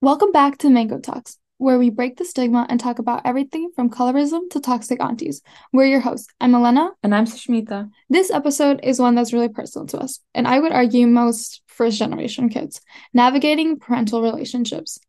Welcome back to Mango Talks, where we break the stigma and talk about everything from colorism to toxic aunties. We're your hosts. I'm Elena. And I'm Sushmita. This episode is one that's really personal to us, and I would argue most first generation kids navigating parental relationships.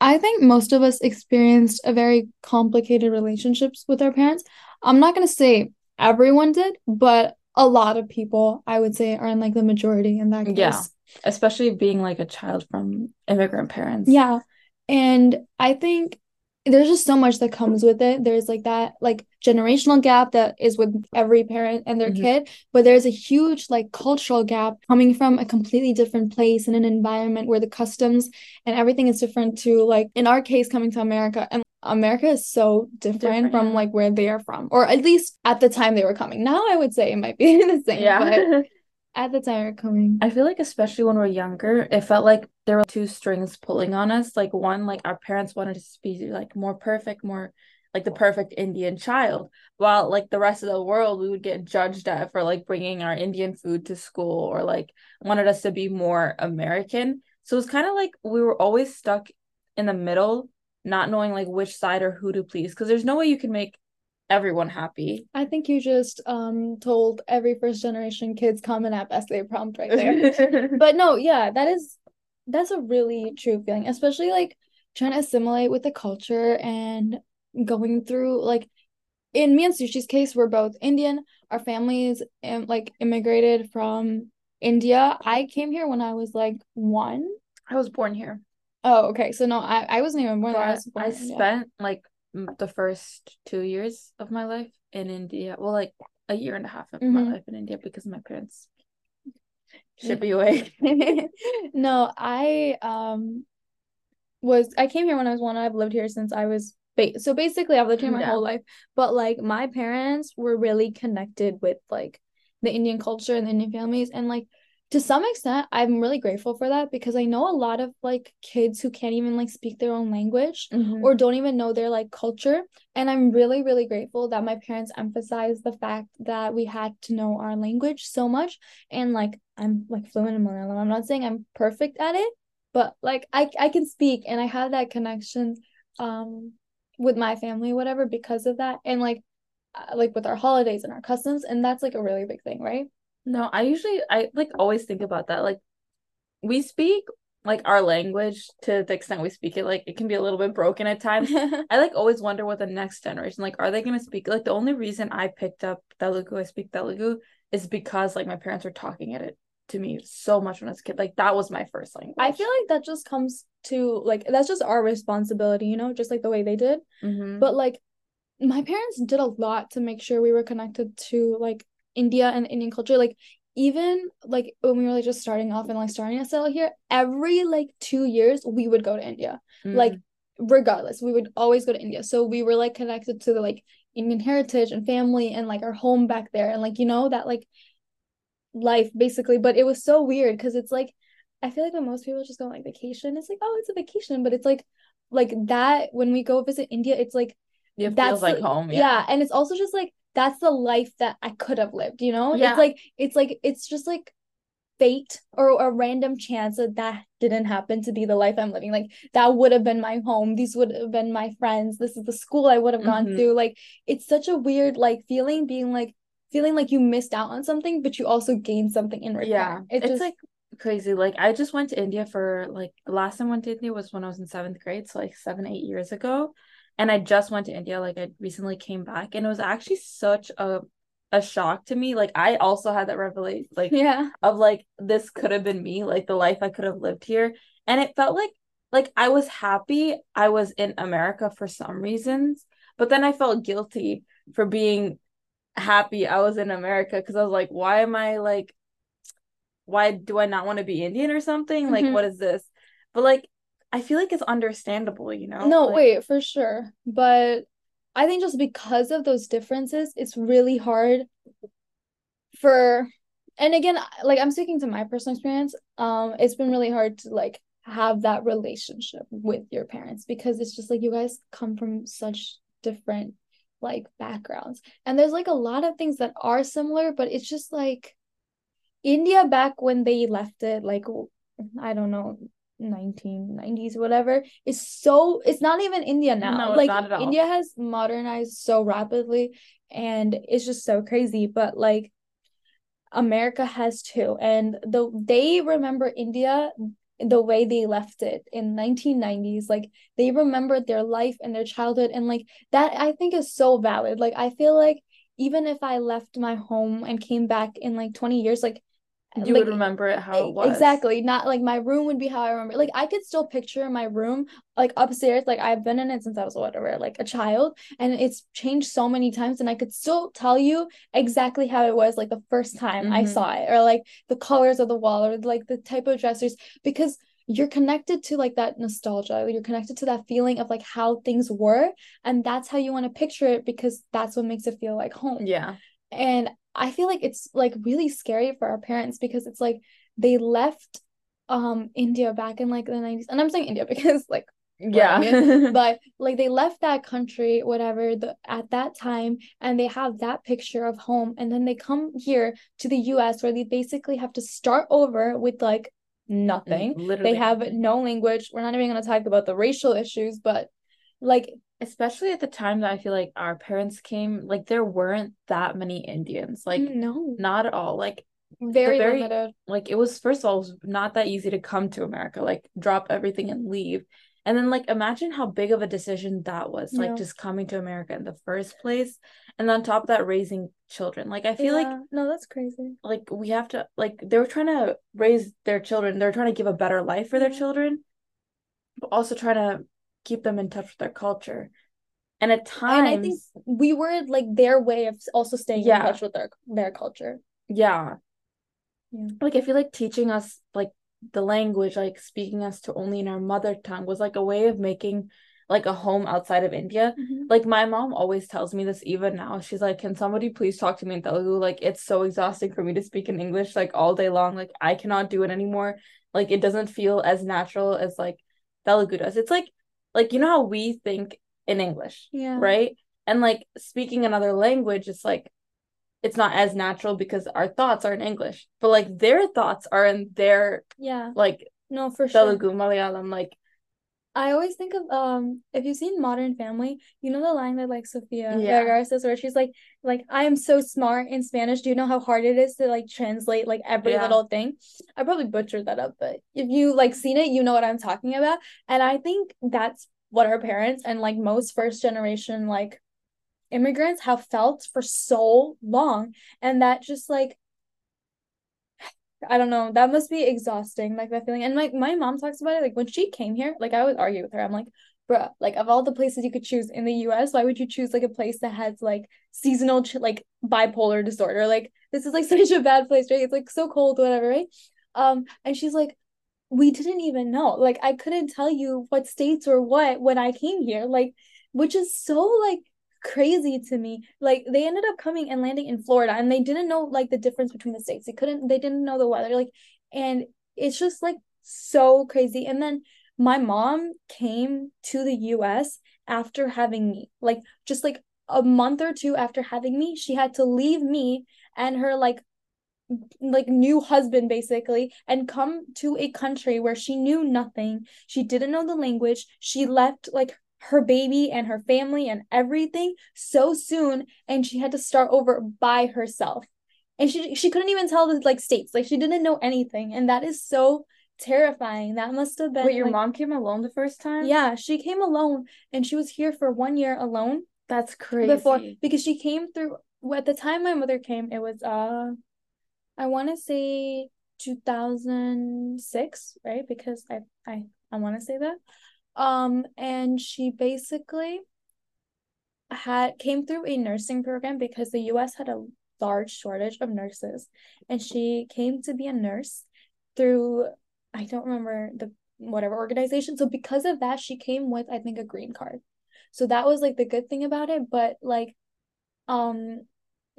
I think most of us experienced a very complicated relationships with our parents. I'm not going to say everyone did, but a lot of people, I would say, are in like the majority in that case. Yeah especially being like a child from immigrant parents. Yeah. And I think there's just so much that comes with it. There's like that like generational gap that is with every parent and their mm-hmm. kid, but there's a huge like cultural gap coming from a completely different place in an environment where the customs and everything is different to like in our case coming to America and America is so different, different, from like where they are from, or at least at the time they were coming. Now I would say it might be the same. Yeah. But at the time they were coming. I feel like especially when we're younger, it felt like there were two strings pulling on us. Like one, like our parents wanted us to be like more perfect, more like the perfect Indian child, while like the rest of the world we would get judged at for like bringing our Indian food to school or like wanted us to be more American. So it's kind of like we were always stuck in the middle, not knowing like which side or who to please because there's no way you can make everyone happy. I think you just um told every first generation kids common app essay prompt right there. but no, yeah, that is that's a really true feeling, especially like trying to assimilate with the culture and going through like in me and Sushi's case, we're both Indian. Our families Im- like immigrated from India. I came here when I was like one. I was born here. Oh, okay. So no, I, I wasn't even born. I, was born, I spent yeah. like the first two years of my life in India. Well, like a year and a half of mm-hmm. my life in India because my parents should be away. no, I um was I came here when I was one. I've lived here since I was ba- so basically I've lived here my yeah. whole life. But like my parents were really connected with like the Indian culture and the Indian families and like to some extent i'm really grateful for that because i know a lot of like kids who can't even like speak their own language mm-hmm. or don't even know their like culture. And i'm really really grateful that my parents emphasized the fact that we had to know our language so much. And like i'm like fluent in malayalam i'm not saying i'm perfect at it but like i i can speak and i have that connection um with my family whatever because of that. And like uh, like with our holidays and our customs and that's like a really big thing right no, I usually I like always think about that. Like we speak like our language to the extent we speak it, like it can be a little bit broken at times. I like always wonder what the next generation, like, are they gonna speak like the only reason I picked up Telugu, I speak Telugu, is because like my parents were talking at it to me so much when I was a kid. Like that was my first language. I feel like that just comes to like that's just our responsibility, you know, just like the way they did. Mm-hmm. But like my parents did a lot to make sure we were connected to like India and Indian culture, like even like when we were like just starting off and like starting to settle here, every like two years we would go to India. Mm. Like regardless, we would always go to India. So we were like connected to the like Indian heritage and family and like our home back there and like you know that like life basically. But it was so weird because it's like I feel like when most people just go on like vacation, it's like, oh, it's a vacation, but it's like like that when we go visit India, it's like it that's feels like home. Yeah. yeah. And it's also just like that's the life that I could have lived, you know? Yeah. It's like it's like it's just like fate or a random chance that that didn't happen to be the life I'm living. Like that would have been my home. These would have been my friends. This is the school I would have gone mm-hmm. to. Like it's such a weird like feeling being like feeling like you missed out on something, but you also gained something in return. Yeah. It's, it's just, like crazy. Like I just went to India for like last time I went to India was when I was in seventh grade, so like seven, eight years ago and I just went to India like I recently came back and it was actually such a a shock to me. Like I also had that revelation like yeah. of like this could have been me like the life I could have lived here. And it felt like like I was happy I was in America for some reasons but then I felt guilty for being happy I was in America because I was like why am I like why do I not want to be Indian or something? Like mm-hmm. what is this? But like I feel like it's understandable, you know? No, like, wait, for sure. But I think just because of those differences, it's really hard for and again, like I'm speaking to my personal experience, um, it's been really hard to like have that relationship with your parents because it's just like you guys come from such different like backgrounds. And there's like a lot of things that are similar, but it's just like India back when they left it, like I don't know, 1990s whatever is so it's not even india now. No, like india has modernized so rapidly and it's just so crazy but like america has too. And the they remember india the way they left it in 1990s like they remembered their life and their childhood and like that i think is so valid. Like i feel like even if i left my home and came back in like 20 years like you like, would remember it how it was exactly not like my room would be how i remember like i could still picture my room like upstairs like i've been in it since i was whatever like a child and it's changed so many times and i could still tell you exactly how it was like the first time mm-hmm. i saw it or like the colors of the wall or like the type of dressers because you're connected to like that nostalgia you're connected to that feeling of like how things were and that's how you want to picture it because that's what makes it feel like home. Yeah. And I feel like it's like really scary for our parents because it's like they left um India back in like the 90s. And I'm saying India because like yeah but like they left that country whatever the at that time and they have that picture of home and then they come here to the US where they basically have to start over with like nothing Literally. they have no language we're not even going to talk about the racial issues but like especially at the time that I feel like our parents came, like there weren't that many Indians. Like no, not at all. Like very, very limited. Like it was first of all, it was not that easy to come to America, like drop everything and leave. And then like imagine how big of a decision that was, like just coming to America in the first place. And on top of that, raising children. Like I feel yeah. like no, that's crazy. Like we have to like they were trying to raise their children. They're trying to give a better life for their children, but also trying to keep them in touch with their culture. And at times, and I think we were like their way of also staying yeah. in touch with their their culture. Yeah. Yeah. Like I feel like teaching us like the language, like speaking us to only in our mother tongue was like a way of making like a home outside of India. Mm-hmm. Like my mom always tells me this even now. She's like, "Can somebody please talk to me in Telugu? Like it's so exhausting for me to speak in English like all day long. Like I cannot do it anymore. Like it doesn't feel as natural as like Telugu does. It's like like you know how we think in English, yeah, right? And like speaking another language it's like it's not as natural because our thoughts are in English, but like their thoughts are in their yeah, like no for Telugu, sure. Malayalam, like I always think of um if you've seen Modern Family, you know the line that like Sofia yeah. Vergara says where she's like like I am so smart in Spanish. Do you know how hard it is to like translate like every yeah. little thing? I probably butchered that up, but if you like seen it, you know what I'm talking about. And I think that's what our parents and like most first generation like immigrants have felt for so long. And that just like I don't know. That must be exhausting, like that feeling. And like my mom talks about it, like when she came here, like I would argue with her. I'm like, bruh, like of all the places you could choose in the US, why would you choose like a place that has like seasonal ch- like bipolar disorder? Like this is like such a bad place, right? It's like so cold, whatever, right? Um, and she's like, we didn't even know. Like I couldn't tell you what states or what when I came here, like, which is so like crazy to me. Like they ended up coming and landing in Florida and they didn't know like the difference between the states. They couldn't they didn't know the weather. Like and it's just like so crazy. And then my mom came to the US after having me. Like just like a month or two after having me, she had to leave me and her like like new husband basically and come to a country where she knew nothing she didn't know the language she left like her baby and her family and everything so soon and she had to start over by herself. And she she couldn't even tell the like states like she didn't know anything and that is so terrifying. That must have been wait your like, mom came alone the first time? Yeah she came alone and she was here for one year alone. That's crazy. before because she came through at the time my mother came it was uh i want to say 2006 right? Because i i i want to say that um, and she basically had came through a nursing program because the US had a large shortage of nurses. And she came to be a nurse through I don't remember the whatever organization. So because of that, she came with I think a green card. So that was like the good thing about it. But like um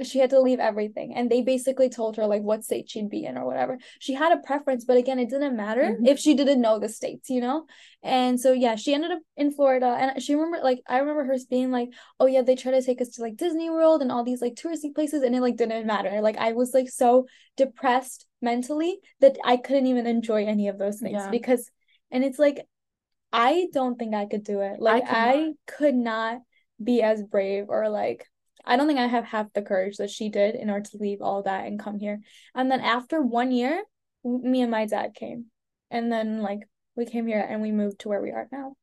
she had to leave everything and they basically told her like what state she'd be in or whatever she had a preference but again it didn't matter mm-hmm. if she didn't know the states you know and so yeah she ended up in florida and she remember like i remember her being like oh yeah they try to take us to like disney world and all these like touristy places and it like didn't matter like i was like so depressed mentally that i couldn't even enjoy any of those things yeah. because And it's like I don't think I could do it. Like I, I could not be as brave or like I don't think I have half the courage that she did in order to leave all that and come here. And then after one year, me and my dad came. And then like we came here and we moved to where we are now.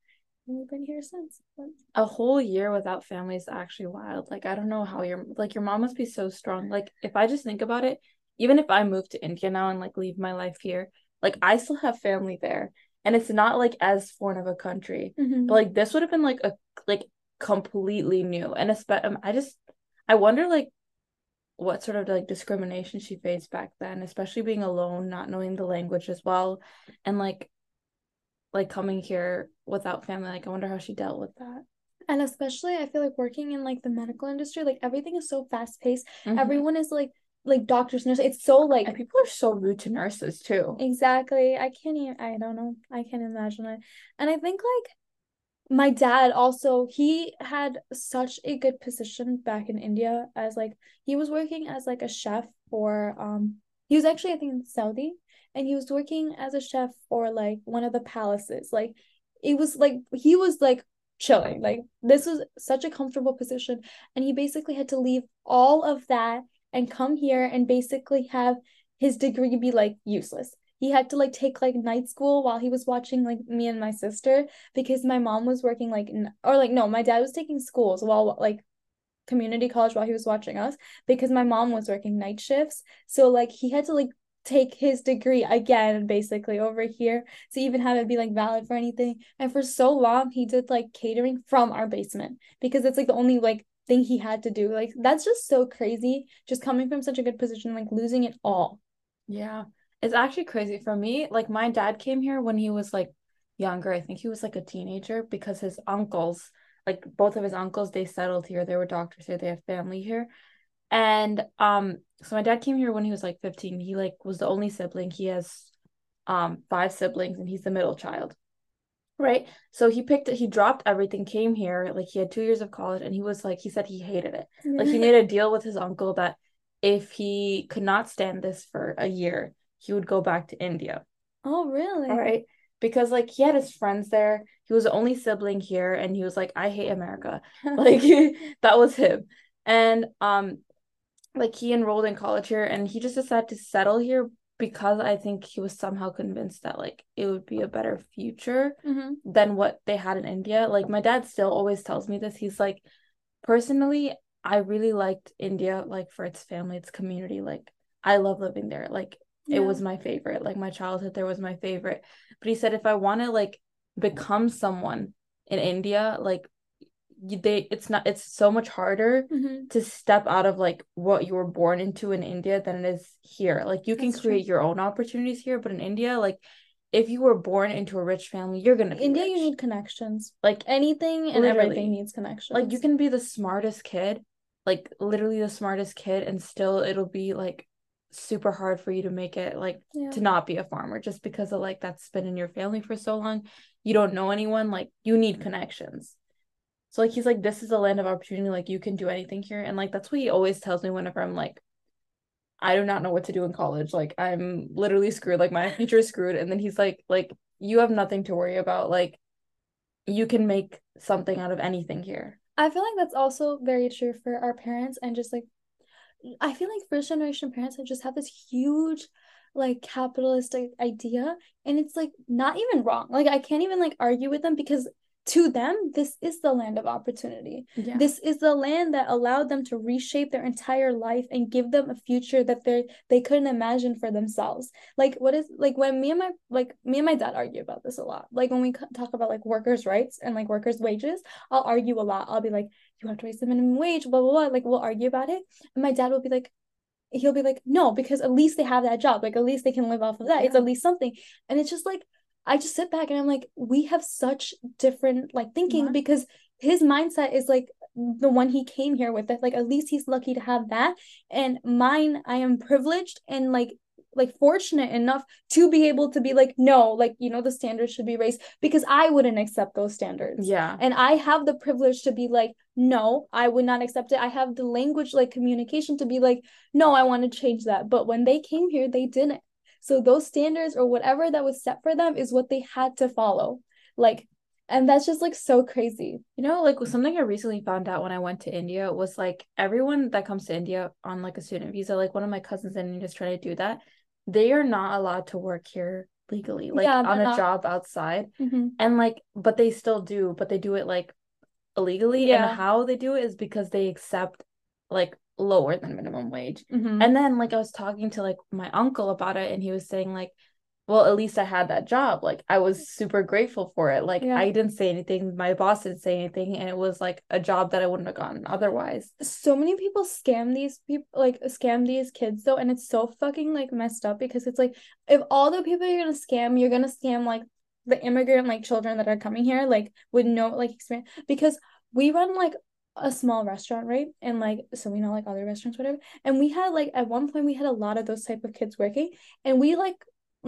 And we've been here since. A whole year without family is actually wild. Like I don't know how your like your mom must be so strong. Like if I just think about it, even if I move to India now and like leave my life here, like I still have family there and it's not like as foreign of a country mm-hmm. but like this would have been like a like completely new and especially um, i just i wonder like what sort of like discrimination she faced back then especially being alone not knowing the language as well and like like coming here without family like i wonder how she dealt with that and especially i feel like working in like the medical industry like everything is so fast paced mm-hmm. everyone is like like doctors, nurses. It's so like and people are so rude to nurses too. Exactly. I can't even I don't know. I can't imagine it. And I think like my dad also he had such a good position back in India as like he was working as like a chef for um he was actually I think in Saudi and he was working as a chef for like one of the palaces. Like it was like he was like chilling. Like this was such a comfortable position and he basically had to leave all of that and come here and basically have his degree be like useless. He had to like take like night school while he was watching like me and my sister because my mom was working like or like no, my dad was taking schools while like community college while he was watching us because my mom was working night shifts. So like he had to like take his degree again basically over here to even have it be like valid for anything and for so long he did like catering from our basement because it's like the only like thing he had to do. Like that's just so crazy. Just coming from such a good position, like losing it all. Yeah. It's actually crazy for me. Like my dad came here when he was like younger. I think he was like a teenager because his uncles, like both of his uncles, they settled here. They were doctors here. They have family here. And um so my dad came here when he was like 15. He like was the only sibling. He has um five siblings and he's the middle child. Right. So he picked he dropped everything, came here, like he had two years of college, and he was like, he said he hated it. like he made a deal with his uncle that if he could not stand this for a year, he would go back to India. Oh, really? All right. Because like he had his friends there. He was the only sibling here, and he was like, I hate America. like that was him. And um like he enrolled in college here and he just decided to settle here because I think he was somehow convinced that like it would be a better future mm-hmm. than what they had in India. Like my dad still always tells me this. He's like, personally, I really liked India, like for its family, its community. Like I love living there. Like yeah. it was my favorite. Like my childhood there was my favorite. But he said if I want to like become someone in India, like they it's not it's so much harder mm-hmm. to step out of like what you were born into in India than it is here. Like you can That's create true. your own opportunities here, but in India, like if you were born into a rich family, you're gonna India. Rich. You need connections. Like anything and literally. everything needs connections. Like you can be the smartest kid, like literally the smartest kid, and still it'll be like super hard for you to make it like yeah. to not be a farmer just because of like that's been in your family for so long. You don't know anyone. Like you need mm-hmm. connections. So like he's like, this is a land of opportunity. Like you can do anything here. And like that's what he always tells me whenever I'm like, I do not know what to do in college. Like I'm literally screwed. Like my future is screwed. And then he's like, like you have nothing to worry about. Like you can make something out of anything here. I feel like that's also very true for our parents and just like I feel like first generation parents have just have this huge like capitalistic idea and it's like not even wrong. Like I can't even like argue with them because to them, this is the land of opportunity. Yeah. This is the land that allowed them to reshape their entire life and give them a future that they they couldn't imagine for themselves. Like what is like when me and my like me and my dad argue about this a lot. Like when we talk about like workers' rights and like workers' wages, I'll argue a lot. I'll be like, you have to raise the minimum wage, blah blah blah. Like we'll argue about it, and my dad will be like, he'll be like, no, because at least they have that job. Like at least they can live off of that. Yeah. It's at least something, and it's just like I just sit back and I'm like, we have such different like thinking because his mindset is like the one he came here with. That like at least he's lucky to have that, and mine, I am privileged and like like fortunate enough to be able to be like no like you know the standards should be raised because i wouldn't accept those standards yeah and i have the privilege to be like no i would not accept it i have the language like communication to be like no i want to change that but when they came here they didn't So those standards or whatever that was set for them is what they had to follow. Like and that's just like so crazy. You know, like something I recently found out when I went to India was like everyone that comes to India on like a student visa, like one of my cousins in India is trying to do that. They are not allowed to work here legally, like yeah, on a not... job outside. Mm-hmm. And like, but they still do, but they do it like illegally. Yeah. And how they do it is because they accept like lower than minimum wage. Mm-hmm. And then like I was talking to like my uncle about it and he was saying like well at least i had that job like i was super grateful for it like yeah. i didn't say anything my boss didn't say anything and it was like a job that i wouldn't have gotten otherwise so many people scam these people like scam these kids though and it's so fucking like messed up because it's like if all the people you're gonna scam you're gonna scam like the immigrant like children that are coming here like with no like experience because we run like a small restaurant, right? And like so we know like other restaurants, whatever. And we had like at one point we had a lot of those type of kids working. And we like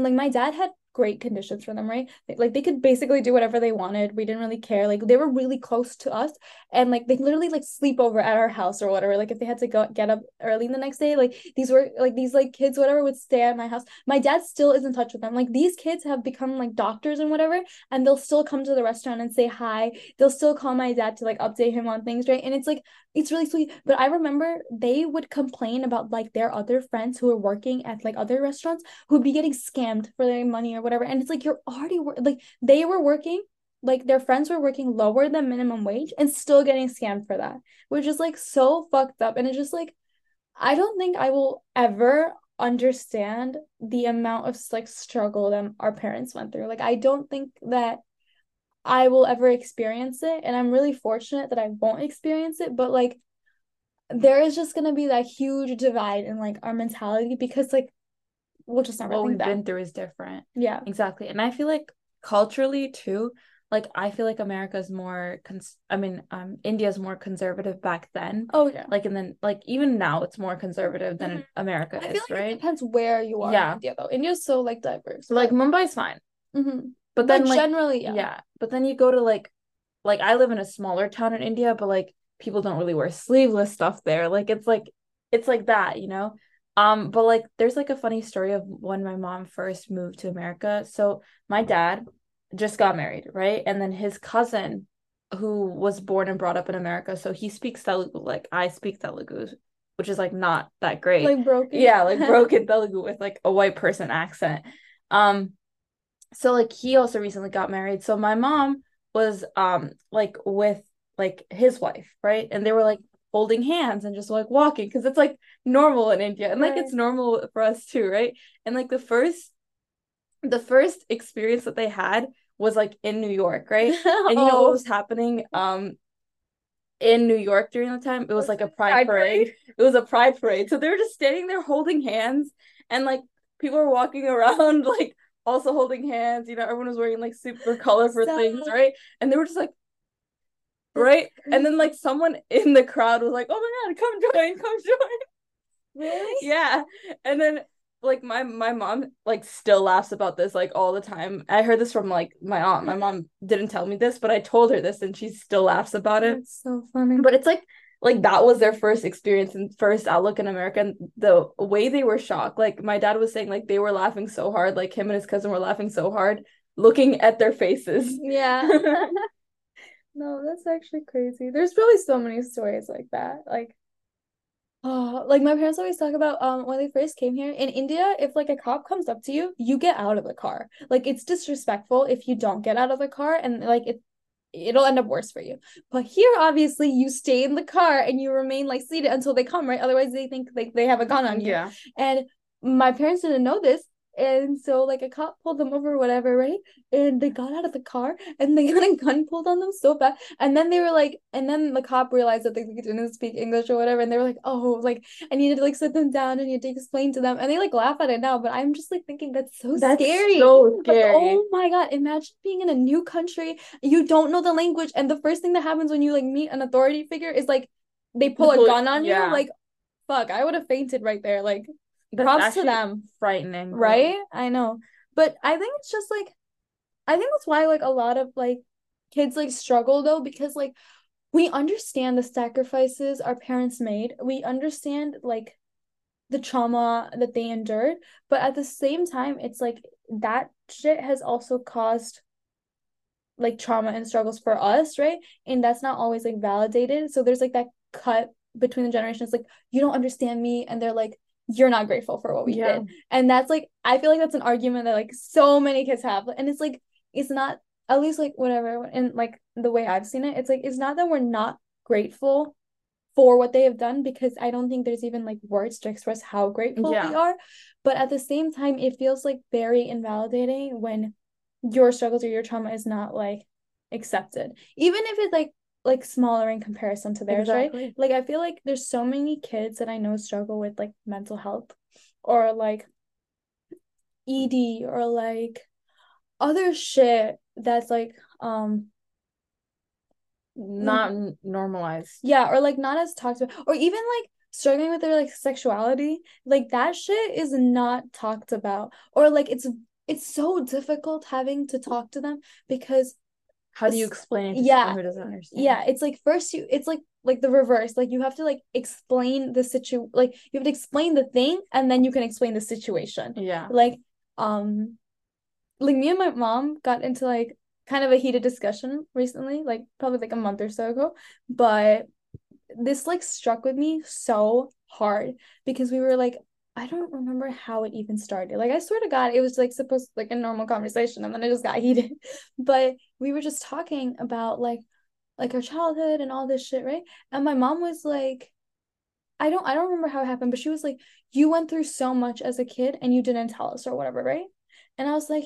like my dad had great conditions for them, right? Like they could basically do whatever they wanted. We didn't really care. Like they were really close to us and like they literally like sleep over at our house or whatever. Like if they had to go get up early the next day, like these were like these like kids whatever would stay at my house. My dad still is in touch with them. Like these kids have become like doctors and whatever and they'll still come to the restaurant and say hi. They'll still call my dad to like update him on things, right? And it's like it's really sweet. But I remember they would complain about like their other friends who were working at like other restaurants who would be getting scammed for their money or whatever. And it's like you're already wor- like they were working like their friends were working lower than minimum wage and still getting scammed for that, which is like so fucked up. And it's just like I don't think I will ever understand the amount of like struggle that our parents went through. Like I don't think that I will ever experience it. And I'm really fortunate that I won't experience it. But like, there is just gonna be that huge divide in like our mentality because like we'll just never. What we've that. been through is different. Yeah, exactly. And I feel like culturally too, like I feel like America's more cons- I mean, um India's more conservative back then. Oh yeah. Like and then like even now it's more conservative than mm-hmm. America I is, like right? It depends where you are yeah. in India though. India's so like diverse. Like Mumbai's fine. Mm-hmm. But then like, generally, yeah. yeah. But then you go to like like I live in a smaller town in India, but like people don't really wear sleeveless stuff there. Like it's like it's like that, you know? Um, but like there's like a funny story of when my mom first moved to America. So my dad just got married, right? And then his cousin who was born and brought up in America, so he speaks Telugu like I speak Telugu, which is like not that great. Like broken. Yeah, like broken Telugu with like a white person accent. Um so like he also recently got married. So my mom was um like with like his wife, right? And they were like holding hands and just like walking because it's like normal in India and like right. it's normal for us too, right? And like the first the first experience that they had was like in New York, right? And you know what oh. was happening um in New York during the time? It was like a pride, pride parade. parade. It was a pride parade. So they were just standing there holding hands and like people were walking around like also holding hands. You know, everyone was wearing like super colorful things, right? And they were just like, right? And then like someone in the crowd was like, "Oh my god, come join, come join." Really? Yeah. And then like my my mom like still laughs about this like all the time. I heard this from like my aunt. My mom didn't tell me this, but I told her this and she still laughs about it. It's so funny. But it's like like that was their first experience and first outlook in America. And the way they were shocked, like my dad was saying, like they were laughing so hard, like him and his cousin were laughing so hard, looking at their faces. Yeah. no, that's actually crazy. There's really so many stories like that. Like, oh, like my parents always talk about um when they first came here in India, if like a cop comes up to you, you get out of the car. Like it's disrespectful if you don't get out of the car, and like it it'll end up worse for you. But here, obviously, you stay in the car and you remain like seated until they come, right? Otherwise, they think like they have a gun on you. Yeah. And my parents didn't know this, and so like a cop pulled them over whatever, right? And they got out of the car and they got a gun pulled on them so bad. And then they were like, and then the cop realized that they didn't speak English or whatever. And they were like, oh, like I needed to like sit them down and you had to explain to them. And they like laugh at it now, but I'm just like thinking that's so that's scary. So scary. Like, oh my god, imagine being in a new country, you don't know the language, and the first thing that happens when you like meet an authority figure is like they pull a gun on yeah. you. Like, fuck, I would have fainted right there. Like props to them. Frightening. Right? I know. But I think it's just like I think that's why like a lot of like kids like struggle though because like we understand the sacrifices our parents made. We understand like the trauma that they endured but at the same time it's like that shit has also caused like trauma and struggles for us right and that's not always like validated so there's like that cut between the generations like you don't understand me and they're like you're not grateful for what we yeah. did and that's like i feel like that's an argument that like so many kids have and it's like it's not at least like whatever and like the way i've seen it it's like it's not that we're not grateful for what they have done because I don't think there's even like words to express how grateful yeah. we are. But at the same time, it feels like very invalidating when your struggles or your trauma is not like accepted. Even if it's like like smaller in comparison to theirs, exactly. right? Like I feel like there's so many kids that I know struggle with like mental health or like ED or like other shit that's like um not normalized. Yeah, or like not as talked about, or even like struggling with their like sexuality, like that shit is not talked about, or like it's it's so difficult having to talk to them because how do you explain it yeah who doesn't understand yeah it's like first you it's like like the reverse like you have to like explain the situ like you have to explain the thing and then you can explain the situation yeah like um like me and my mom got into like kind of a heated discussion recently, like probably like a month or so ago. But this like struck with me so hard because we were like, I don't remember how it even started. Like I swear to God, it was like supposed like a normal conversation and then it just got heated. But we were just talking about like like our childhood and all this shit, right? And my mom was like, I don't I don't remember how it happened, but she was like, You went through so much as a kid and you didn't tell us or whatever, right? And I was like,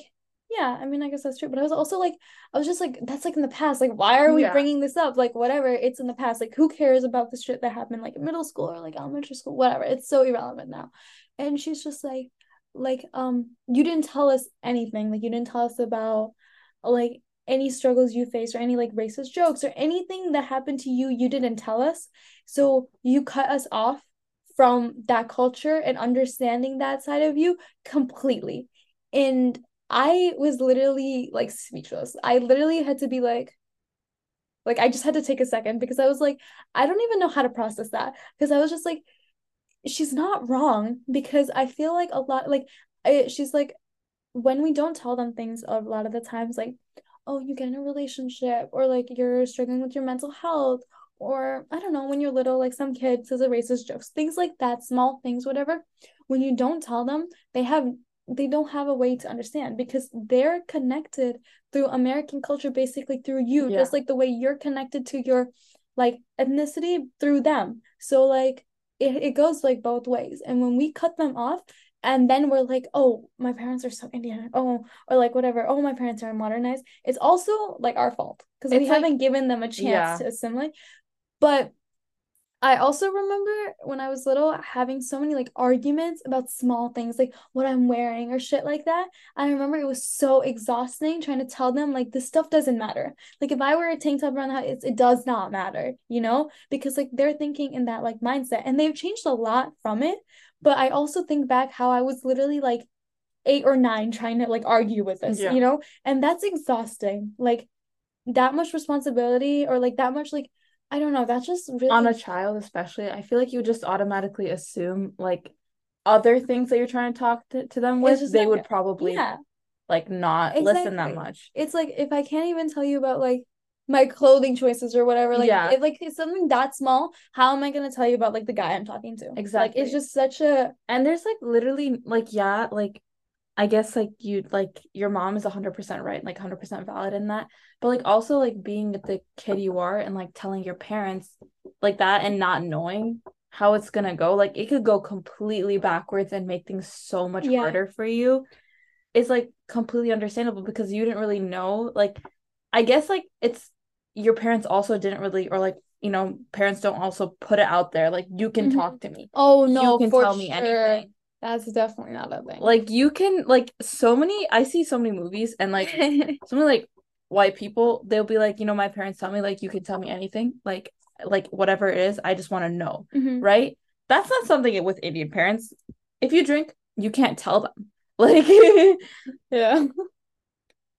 yeah, I mean, I guess that's true. But I was also like, I was just like, that's like in the past. Like, why are we yeah. bringing this up? Like, whatever, it's in the past. Like, who cares about the shit that happened like in middle school or like elementary school, whatever. It's so irrelevant now. And she's just like, like, um, you didn't tell us anything. Like, you didn't tell us about like any struggles you faced or any like racist jokes or anything that happened to you. You didn't tell us. So you cut us off from that culture and understanding that side of you completely. And I was literally like speechless. I literally had to be like, like I just had to take a second because I was like, I don't even know how to process that because I was just like, she's not wrong because I feel like a lot like I, she's like when we don't tell them things a lot of the times like oh you get in a relationship or like you're struggling with your mental health or I don't know when you're little like some kid says a racist jokes things like that small things whatever when you don't tell them they have they don't have a way to understand because they're connected through American culture basically through you yeah. just like the way you're connected to your like ethnicity through them so like it, it goes like both ways and when we cut them off and then we're like oh my parents are so indian oh or like whatever oh my parents are modernized it's also like our fault because we like, haven't given them a chance yeah. to assimilate but I also remember when I was little having so many like arguments about small things like what I'm wearing or shit like that. I remember it was so exhausting trying to tell them like this stuff doesn't matter. Like if I wear a tank top around the house, it does not matter, you know? Because like they're thinking in that like mindset and they've changed a lot from it. But I also think back how I was literally like eight or nine trying to like argue with this, yeah. you know? And that's exhausting. Like that much responsibility or like that much like I don't know. That's just really on a child, especially. I feel like you just automatically assume like other things that you're trying to talk to, to them with, they like, would probably yeah. like not exactly. listen that much. It's like if I can't even tell you about like my clothing choices or whatever, like yeah. if like it's something that small, how am I gonna tell you about like the guy I'm talking to? Exactly. Like it's just such a and there's like literally like yeah, like I guess like you like your mom is 100% right, like 100% valid in that. But like also like being the kid you are and like telling your parents like that and not knowing how it's going to go, like it could go completely backwards and make things so much yeah. harder for you. It's like completely understandable because you didn't really know like I guess like it's your parents also didn't really or like you know parents don't also put it out there like you can mm-hmm. talk to me. Oh no, you can tell sure. me anything that's definitely not a thing. Like you can like so many I see so many movies and like so many like white people, they'll be like, you know, my parents tell me like you can tell me anything, like like whatever it is, I just want to know. Mm-hmm. Right? That's not something with Indian parents. If you drink, you can't tell them. Like yeah.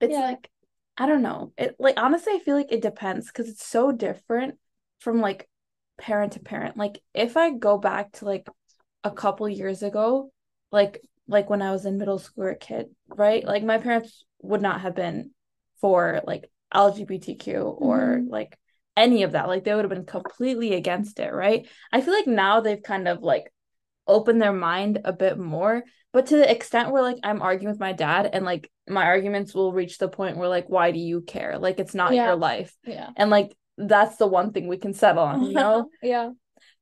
It's yeah. like I don't know. It like honestly I feel like it depends because it's so different from like parent to parent. Like if I go back to like a couple years ago, like like when I was in middle school or a kid, right? Like my parents would not have been for like LGBTQ or mm-hmm. like any of that. Like they would have been completely against it, right? I feel like now they've kind of like opened their mind a bit more, but to the extent where like I'm arguing with my dad and like my arguments will reach the point where like why do you care? Like it's not yeah. your life. Yeah. And like that's the one thing we can settle on, you know? yeah.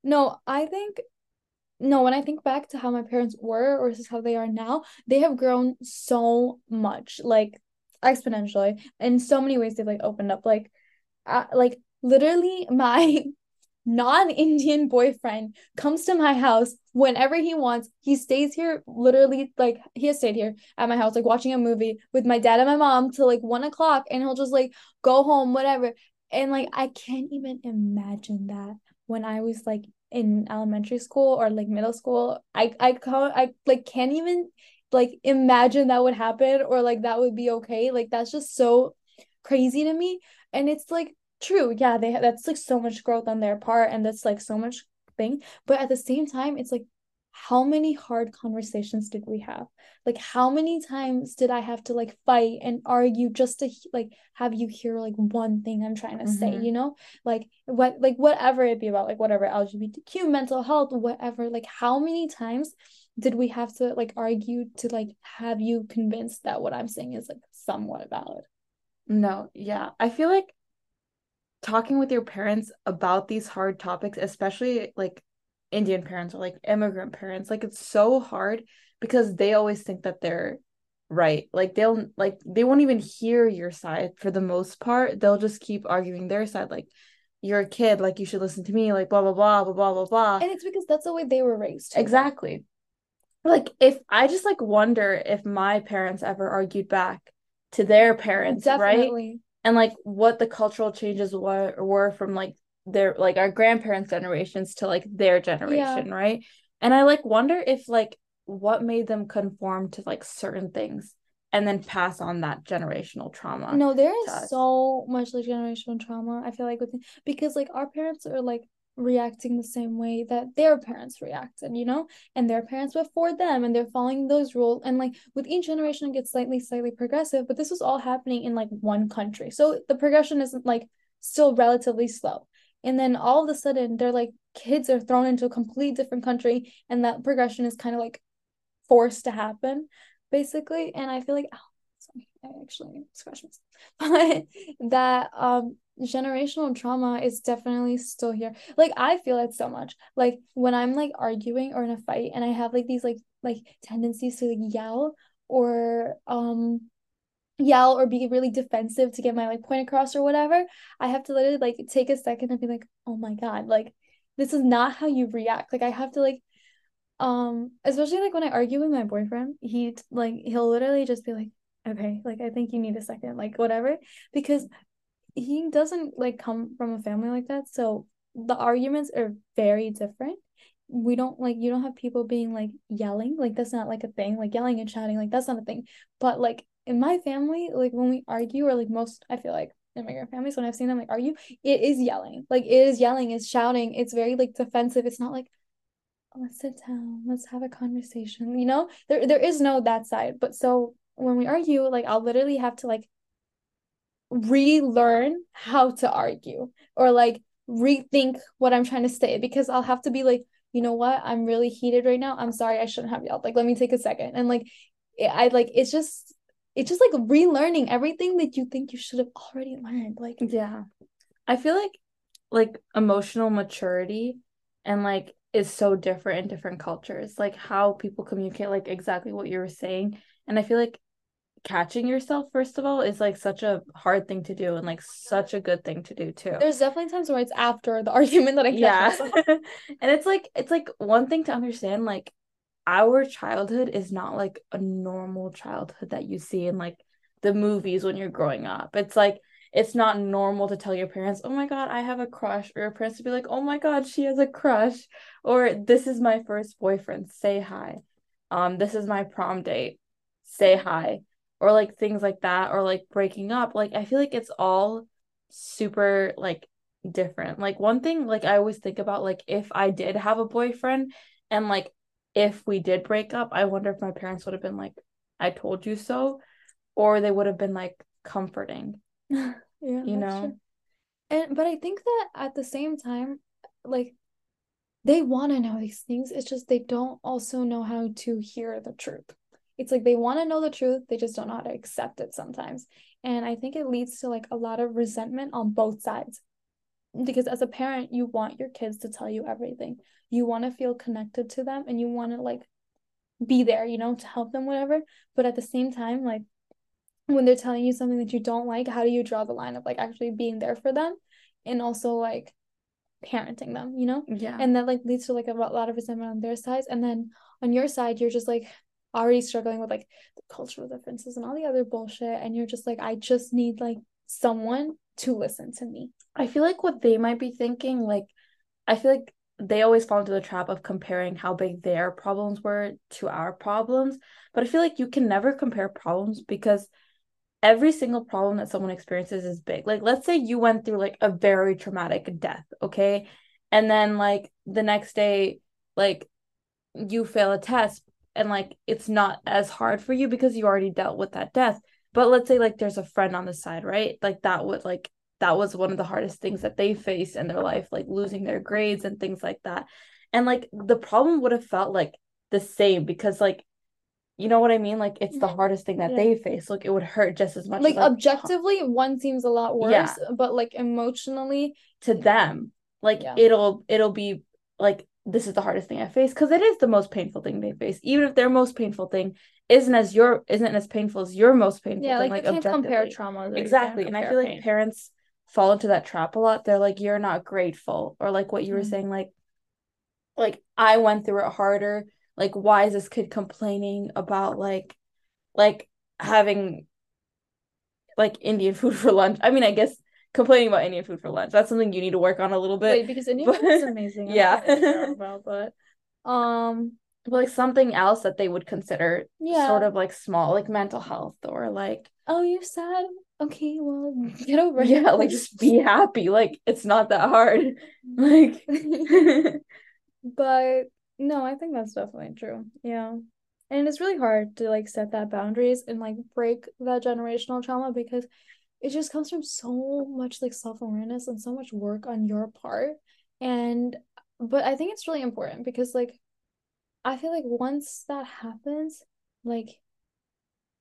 No, I think no, when I think back to how my parents were or this is how they are now, they have grown so much, like exponentially. In so many ways they've like opened up. Like uh, like literally my non-Indian boyfriend comes to my house whenever he wants. He stays here literally like he has stayed here at my house, like watching a movie with my dad and my mom till like one o'clock, and he'll just like go home, whatever. And like I can't even imagine that when I was like in elementary school or like middle school. I I can't I like can't even like imagine that would happen or like that would be okay. Like that's just so crazy to me. And it's like true yeah they that's like so much growth on their part and that's like so much thing but at the same time it's like how many hard conversations did we have? Like how many times did i have to like fight and argue just to like have you hear like one thing i'm trying to mm-hmm. say you know? Like what like whatever it be about like whatever lgbtq mental health whatever like how many times did we have to like argue to like have you convinced that what i'm saying is like somewhat valid? No yeah i feel like talking with your parents about these hard topics, especially like Indian parents or like immigrant parents, like it's so hard because they always think that they're right. Like they'll like they won't even hear your side for the most part. They'll just keep arguing their side like you're a kid, like you should listen to me, like blah blah blah blah blah blah blah. And it's because that's the way they were raised. Exactly. Like if I just like wonder if my parents ever argued back to their parents, Definitely. right? and like what the cultural changes were were from like their like our grandparents generations to like their generation yeah. right and i like wonder if like what made them conform to like certain things and then pass on that generational trauma no there is so much like generational trauma i feel like with because like our parents are like reacting the same way that their parents reacted, you know, and their parents before them, and they're following those rules. And like with each generation, it gets slightly, slightly progressive, but this was all happening in like one country. So the progression isn't like still relatively slow. And then all of a sudden, they're like kids are thrown into a complete different country, and that progression is kind of like forced to happen, basically. And I feel like, oh, sorry, I actually scratched myself, but that um generational trauma is definitely still here. Like I feel it so much. Like when I'm like arguing or in a fight and I have like these like like tendencies to like yell or um yell or be really defensive to get my like point across or whatever, I have to literally like take a second and be like, "Oh my god, like this is not how you react." Like I have to like um especially like when I argue with my boyfriend, he like he'll literally just be like, "Okay, like I think you need a second, like whatever." Because he doesn't like come from a family like that so the arguments are very different we don't like you don't have people being like yelling like that's not like a thing like yelling and shouting like that's not a thing but like in my family like when we argue or like most i feel like immigrant families when i've seen them like argue it is yelling like it is yelling it's shouting it's very like defensive it's not like oh, let's sit down let's have a conversation you know there there is no that side but so when we argue like i'll literally have to like relearn how to argue or like rethink what I'm trying to say because I'll have to be like, you know what, I'm really heated right now. I'm sorry, I shouldn't have yelled. Like, let me take a second. And like, I like it's just it's just like relearning everything that you think you should have already learned. Like, yeah, I feel like like emotional maturity and like is so different in different cultures. Like how people communicate, like exactly what you were saying. And I feel like catching yourself first of all is like such a hard thing to do and like such a good thing to do too. There's definitely times where it's after the argument that I yeah, and it's like it's like one thing to understand like our childhood is not like a normal childhood that you see in like the movies when you're growing up. It's like it's not normal to tell your parents, "Oh my god, I have a crush," or your parents to be like, "Oh my god, she has a crush," or "This is my first boyfriend, say hi." Um, this is my prom date, say hi or like things like that or like breaking up like i feel like it's all super like different like one thing like i always think about like if i did have a boyfriend and like if we did break up, I wonder if my parents would have been like, I told you so, or they would have been like comforting. yeah, you know. True. And but I think that at the same time, like they want to know these things. It's just they don't also know how to hear the truth. It's like they want to know the truth, they just don't know how to accept it sometimes. And I think it leads to like a lot of resentment on both sides. Because as a parent, you want your kids to tell you everything. You want to feel connected to them and you want to like be there, you know, to help them, whatever. But at the same time, like when they're telling you something that you don't like, how do you draw the line of like actually being there for them and also like parenting them, you know? Yeah. And that like leads to like a lot of resentment on their sides. And then on your side, you're just like already struggling with like the cultural differences and all the other bullshit. And you're just like, I just need like someone to listen to me. I feel like what they might be thinking, like, I feel like they always fall into the trap of comparing how big their problems were to our problems. But I feel like you can never compare problems because every single problem that someone experiences is big. Like, let's say you went through like a very traumatic death, okay? And then, like, the next day, like, you fail a test and like it's not as hard for you because you already dealt with that death. But let's say, like, there's a friend on the side, right? Like, that would like that was one of the hardest things that they faced in their life, like losing their grades and things like that. And like the problem would have felt like the same because like you know what I mean? Like it's the mm-hmm. hardest thing that yeah. they face. Like it would hurt just as much. Like, like objectively, one seems a lot worse, yeah. but like emotionally, to them, like yeah. it'll it'll be like this is the hardest thing I face because it is the most painful thing they face. Even if their most painful thing isn't as your isn't as painful as your most painful yeah, thing. Like, like can't compare trauma. Exactly, and I feel like parents fall into that trap a lot. They're like, you're not grateful, or like what you were mm-hmm. saying, like, like I went through it harder like why is this kid complaining about like like having like Indian food for lunch? I mean, I guess complaining about Indian food for lunch. That's something you need to work on a little bit. Wait, because Indian food is amazing. yeah. About, but um but like something else that they would consider yeah. sort of like small, like mental health or like Oh, you're sad? Okay, well get over it. Yeah, like just be happy. Like it's not that hard. Like but no, I think that's definitely true. Yeah. And it's really hard to like set that boundaries and like break that generational trauma because it just comes from so much like self-awareness and so much work on your part. And but I think it's really important because like I feel like once that happens, like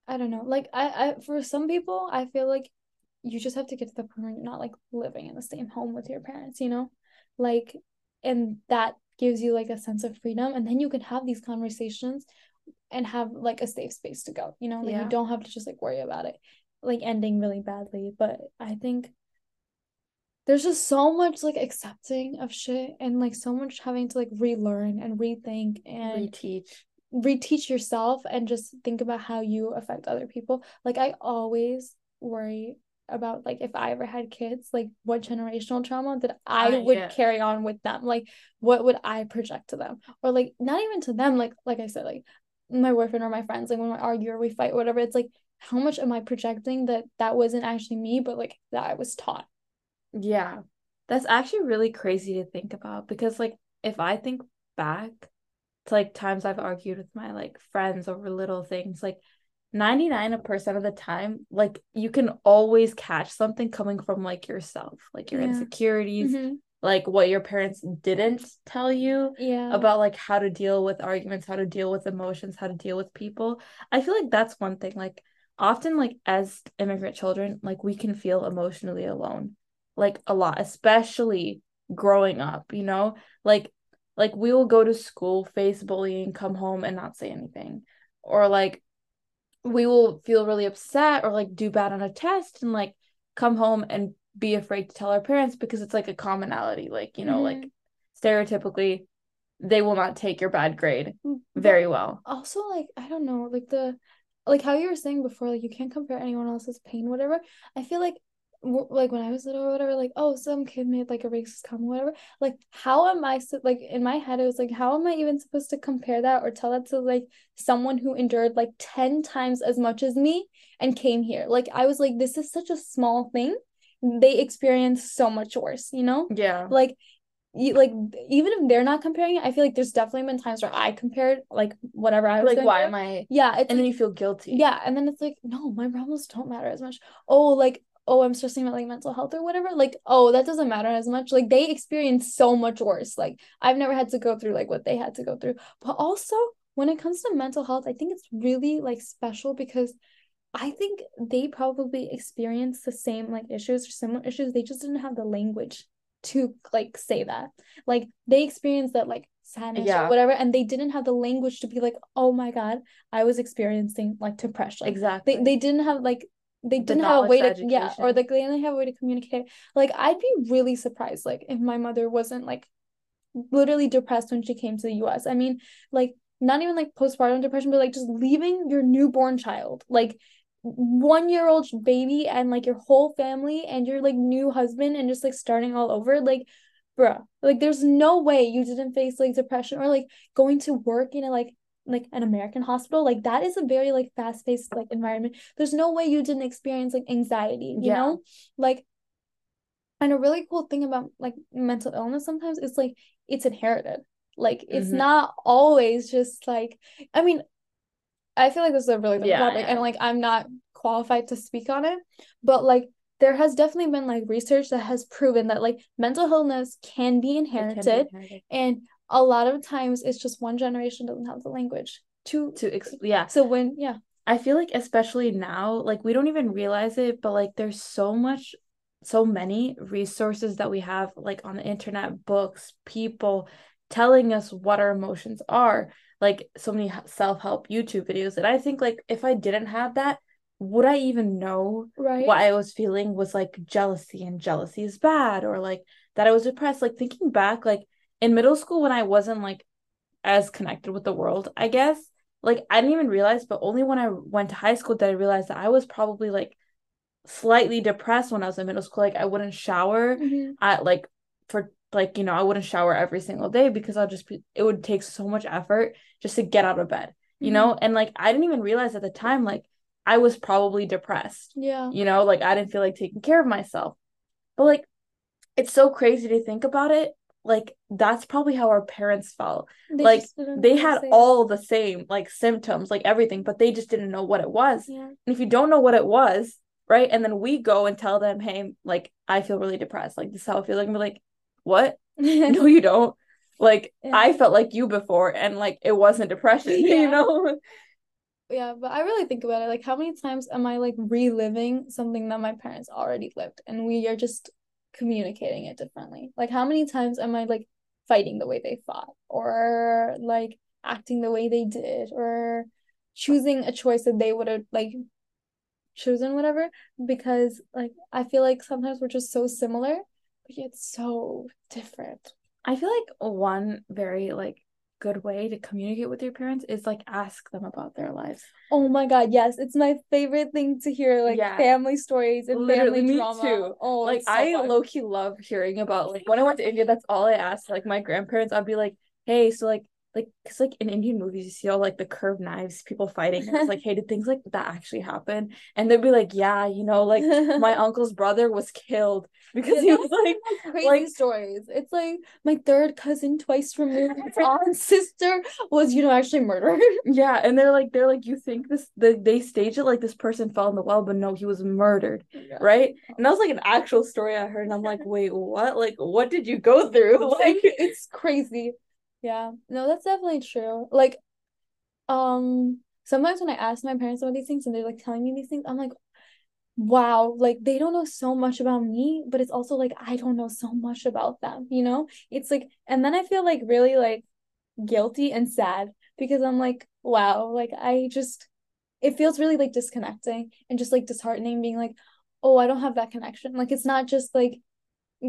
I don't know, like I, I for some people, I feel like you just have to get to the point where you're not like living in the same home with your parents, you know? Like and that gives you like a sense of freedom and then you can have these conversations and have like a safe space to go you know like yeah. you don't have to just like worry about it like ending really badly but i think there's just so much like accepting of shit and like so much having to like relearn and rethink and reteach reteach yourself and just think about how you affect other people like i always worry about like if I ever had kids, like what generational trauma that I would yeah. carry on with them. Like what would I project to them? Or like not even to them, like like I said, like my boyfriend or my friends, like when we argue or we fight or whatever, it's like how much am I projecting that that wasn't actually me, but like that I was taught. Yeah. That's actually really crazy to think about because like if I think back to like times I've argued with my like friends over little things, like 99% of the time like you can always catch something coming from like yourself like your yeah. insecurities mm-hmm. like what your parents didn't tell you yeah about like how to deal with arguments how to deal with emotions how to deal with people i feel like that's one thing like often like as immigrant children like we can feel emotionally alone like a lot especially growing up you know like like we will go to school face bullying come home and not say anything. Or like we will feel really upset or like do bad on a test and like come home and be afraid to tell our parents because it's like a commonality. Like you know mm-hmm. like stereotypically they will not take your bad grade mm, very well. also like i don't know like the like how you were saying before like you can't compare anyone else's pain whatever. I feel like like when I was little or whatever, like, oh, some kid made like a racist comment, whatever. Like, how am I so like in my head? It was like, how am I even supposed to compare that or tell that to like someone who endured like 10 times as much as me and came here? Like, I was like, this is such a small thing. They experienced so much worse, you know? Yeah. Like, you, like even if they're not comparing it, I feel like there's definitely been times where I compared like whatever I was like why through. am I yeah and like, then you feel guilty yeah and then it's like no my problems don't matter as much oh like oh I'm stressing about like mental health or whatever like oh that doesn't matter as much like they experience so much worse like I've never had to go through like what they had to go through but also when it comes to mental health I think it's really like special because I think they probably experienced the same like issues or similar issues they just didn't have the language to like say that. Like they experienced that like sadness yeah. or whatever, and they didn't have the language to be like, oh my god, I was experiencing like depression. Exactly. They they didn't have like they didn't the have a way to education. yeah, or like they didn't have a way to communicate. Like I'd be really surprised like if my mother wasn't like literally depressed when she came to the US. I mean, like not even like postpartum depression, but like just leaving your newborn child. Like one year old baby and like your whole family and your like new husband and just like starting all over like bruh like there's no way you didn't face like depression or like going to work in a like like an American hospital like that is a very like fast paced like environment there's no way you didn't experience like anxiety you yeah. know like and a really cool thing about like mental illness sometimes is like it's inherited like it's mm-hmm. not always just like I mean I feel like this is a really yeah, topic, yeah. and like I'm not qualified to speak on it, but like there has definitely been like research that has proven that like mental illness can be inherited, can be inherited. and a lot of times it's just one generation doesn't have the language to to ex- yeah. So when yeah, I feel like especially now, like we don't even realize it, but like there's so much so many resources that we have like on the internet, books, people telling us what our emotions are like so many self-help YouTube videos that I think like if I didn't have that, would I even know right. what I was feeling was like jealousy and jealousy is bad or like that I was depressed. Like thinking back, like in middle school when I wasn't like as connected with the world, I guess, like I didn't even realize, but only when I went to high school did I realize that I was probably like slightly depressed when I was in middle school. Like I wouldn't shower mm-hmm. at like for like you know i wouldn't shower every single day because i'll just be it would take so much effort just to get out of bed you mm-hmm. know and like i didn't even realize at the time like i was probably depressed yeah you know like i didn't feel like taking care of myself but like it's so crazy to think about it like that's probably how our parents felt they like they had all the same like symptoms like everything but they just didn't know what it was yeah. and if you don't know what it was right and then we go and tell them hey like i feel really depressed like this is how i feel like we're like what? no, you don't. Like yeah. I felt like you before and like it wasn't depression, yeah. you know? Yeah, but I really think about it. Like how many times am I like reliving something that my parents already lived and we are just communicating it differently? Like how many times am I like fighting the way they fought or like acting the way they did or choosing a choice that they would have like chosen whatever because like I feel like sometimes we're just so similar it's so different. I feel like one very like good way to communicate with your parents is like ask them about their lives. Oh my god, yes, it's my favorite thing to hear like yeah. family stories and Literally, family drama. Too. Oh, like so I low key love hearing about like when I went to India. That's all I asked. Like my grandparents, I'd be like, "Hey, so like like because like in Indian movies you see all like the curved knives, people fighting. And it's like, hey, did things like that actually happen? And they'd be like, yeah, you know, like my uncle's brother was killed because yeah, he was like crazy like, stories. It's like my third cousin twice removed, aunt sister was you know actually murdered. Yeah, and they're like they're like you think this the, they stage it like this person fell in the well, but no, he was murdered, yeah. right? And that was like an actual story I heard, and I'm like, wait, what? Like, what did you go through? Like, it's crazy. Yeah, no, that's definitely true. Like, um, sometimes when I ask my parents about these things and they're like telling me these things, I'm like, wow, like they don't know so much about me, but it's also like I don't know so much about them, you know? It's like, and then I feel like really like guilty and sad because I'm like, wow, like I just, it feels really like disconnecting and just like disheartening being like, oh, I don't have that connection. Like, it's not just like,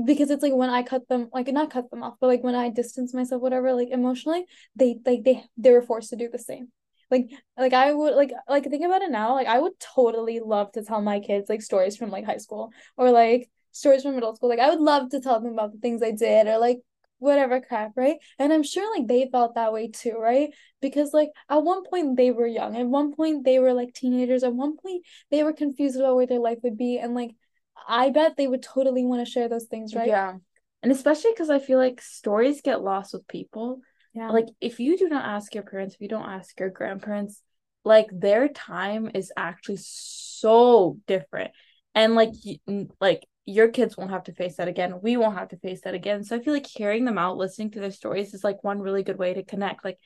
because it's like when I cut them, like not cut them off, but like when I distance myself, whatever, like emotionally, they like they they were forced to do the same. Like like I would like like think about it now, like I would totally love to tell my kids like stories from like high school or like stories from middle school. Like I would love to tell them about the things I did or like whatever crap, right? And I'm sure like they felt that way too, right? Because like at one point they were young, at one point they were like teenagers, at one point they were confused about where their life would be, and like I bet they would totally want to share those things, right? Yeah. And especially because I feel like stories get lost with people. Yeah. Like if you do not ask your parents, if you don't ask your grandparents, like their time is actually so different. And like like your kids won't have to face that again. We won't have to face that again. So I feel like hearing them out, listening to their stories is like one really good way to connect. Like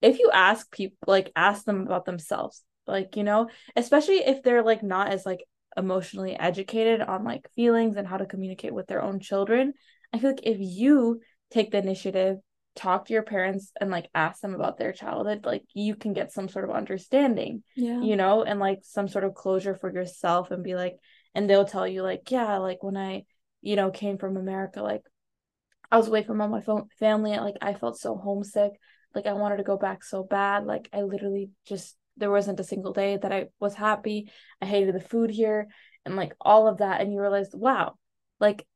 if you ask people like ask them about themselves, like, you know, especially if they're like not as like emotionally educated on like feelings and how to communicate with their own children. I feel like if you take the initiative, talk to your parents and like ask them about their childhood, like you can get some sort of understanding. Yeah. You know, and like some sort of closure for yourself and be like, and they'll tell you like, yeah, like when I, you know, came from America, like I was away from all my family, and like I felt so homesick. Like I wanted to go back so bad. Like I literally just there wasn't a single day that I was happy. I hated the food here and like all of that. And you realize, wow, like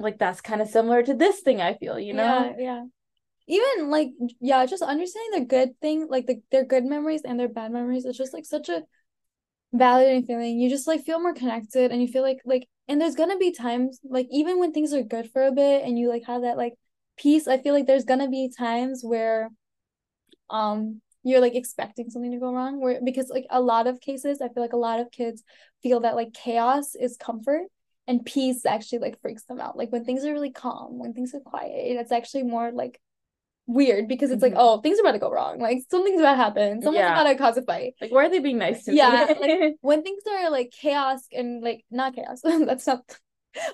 like that's kind of similar to this thing I feel, you know? Yeah, yeah. Even like yeah, just understanding the good thing, like the their good memories and their bad memories, it's just like such a validating feeling. You just like feel more connected and you feel like like and there's gonna be times like even when things are good for a bit and you like have that like peace, I feel like there's gonna be times where um you're like expecting something to go wrong where because like a lot of cases i feel like a lot of kids feel that like chaos is comfort and peace actually like freaks them out. Like when things are really calm when things are quiet it's actually more like weird because it's mm-hmm. like oh things are about to go wrong. Like something's about to happen. Someone's yeah. about to cause a fight. Like why are they being nice to yeah. like, when things are like chaos and like not chaos that's not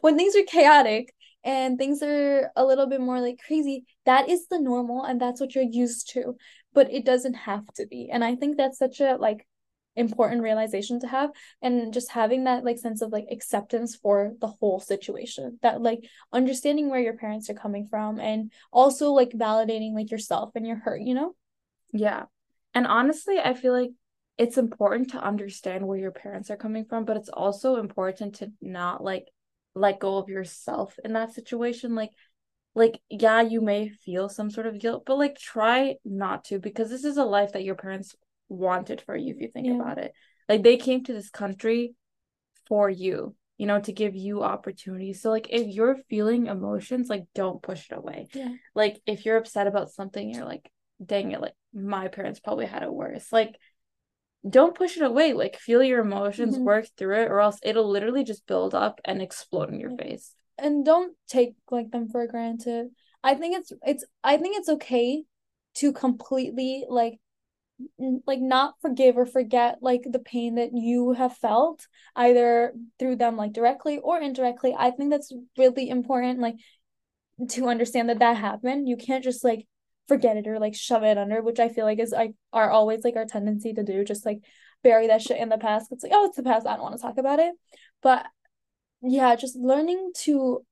when things are chaotic and things are a little bit more like crazy that is the normal and that's what you're used to but it doesn't have to be. And i think that's such a like important realization to have and just having that like sense of like acceptance for the whole situation that like understanding where your parents are coming from and also like validating like yourself and your hurt you know? Yeah. And honestly i feel like it's important to understand where your parents are coming from but it's also important to not like let go of yourself in that situation. Like like yeah you may feel some sort of guilt but like try not to because this is a life that your parents wanted for you if you think yeah. about it. Like they came to this country for you you know to give you opportunities. So like if you're feeling emotions like don't push it away. Yeah. Like if you're upset about something you're like dang it like my parents probably had it worse. Like don't push it away. Like feel your emotions mm-hmm. work through it or else it'll literally just build up and explode in your face and don't take like them for granted. I think it's it's i think it's okay to completely like like not forgive or forget like the pain that you have felt either through them like directly or indirectly. I think that's really important like to understand that that happened. You can't just like forget it or like shove it under which i feel like is like are always like our tendency to do. Just like bury that shit in the past. It's like oh it's the past. I don't want to talk about it. But yeah, just learning to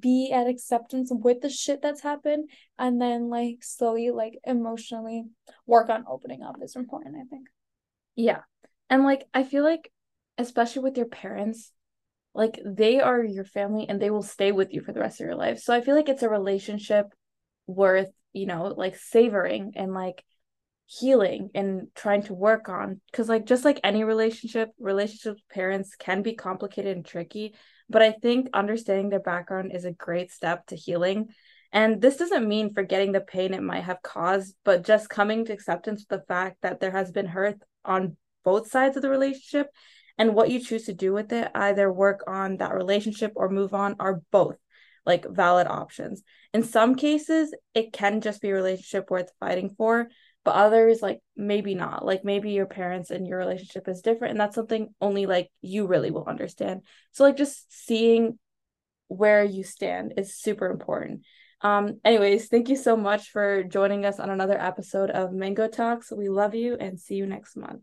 be at acceptance with the shit that's happened and then like slowly like emotionally work on opening up is important, I think. Yeah. And like I feel like especially with your parents, like they are your family and they will stay with you for the rest of your life. So I feel like it's a relationship worth, you know, like savoring and like healing and trying to work on because like just like any relationship relationships with parents can be complicated and tricky but I think understanding their background is a great step to healing. And this doesn't mean forgetting the pain it might have caused, but just coming to acceptance with the fact that there has been hurt on both sides of the relationship. And what you choose to do with it, either work on that relationship or move on, are both like valid options. In some cases, it can just be a relationship worth fighting for, but others like maybe not. Like maybe your parents and your relationship is different and that's something only like you really will understand. So like just seeing where you stand is super important. Um anyways thank you so much for joining us on another episode of mango talks. We love you and see you next month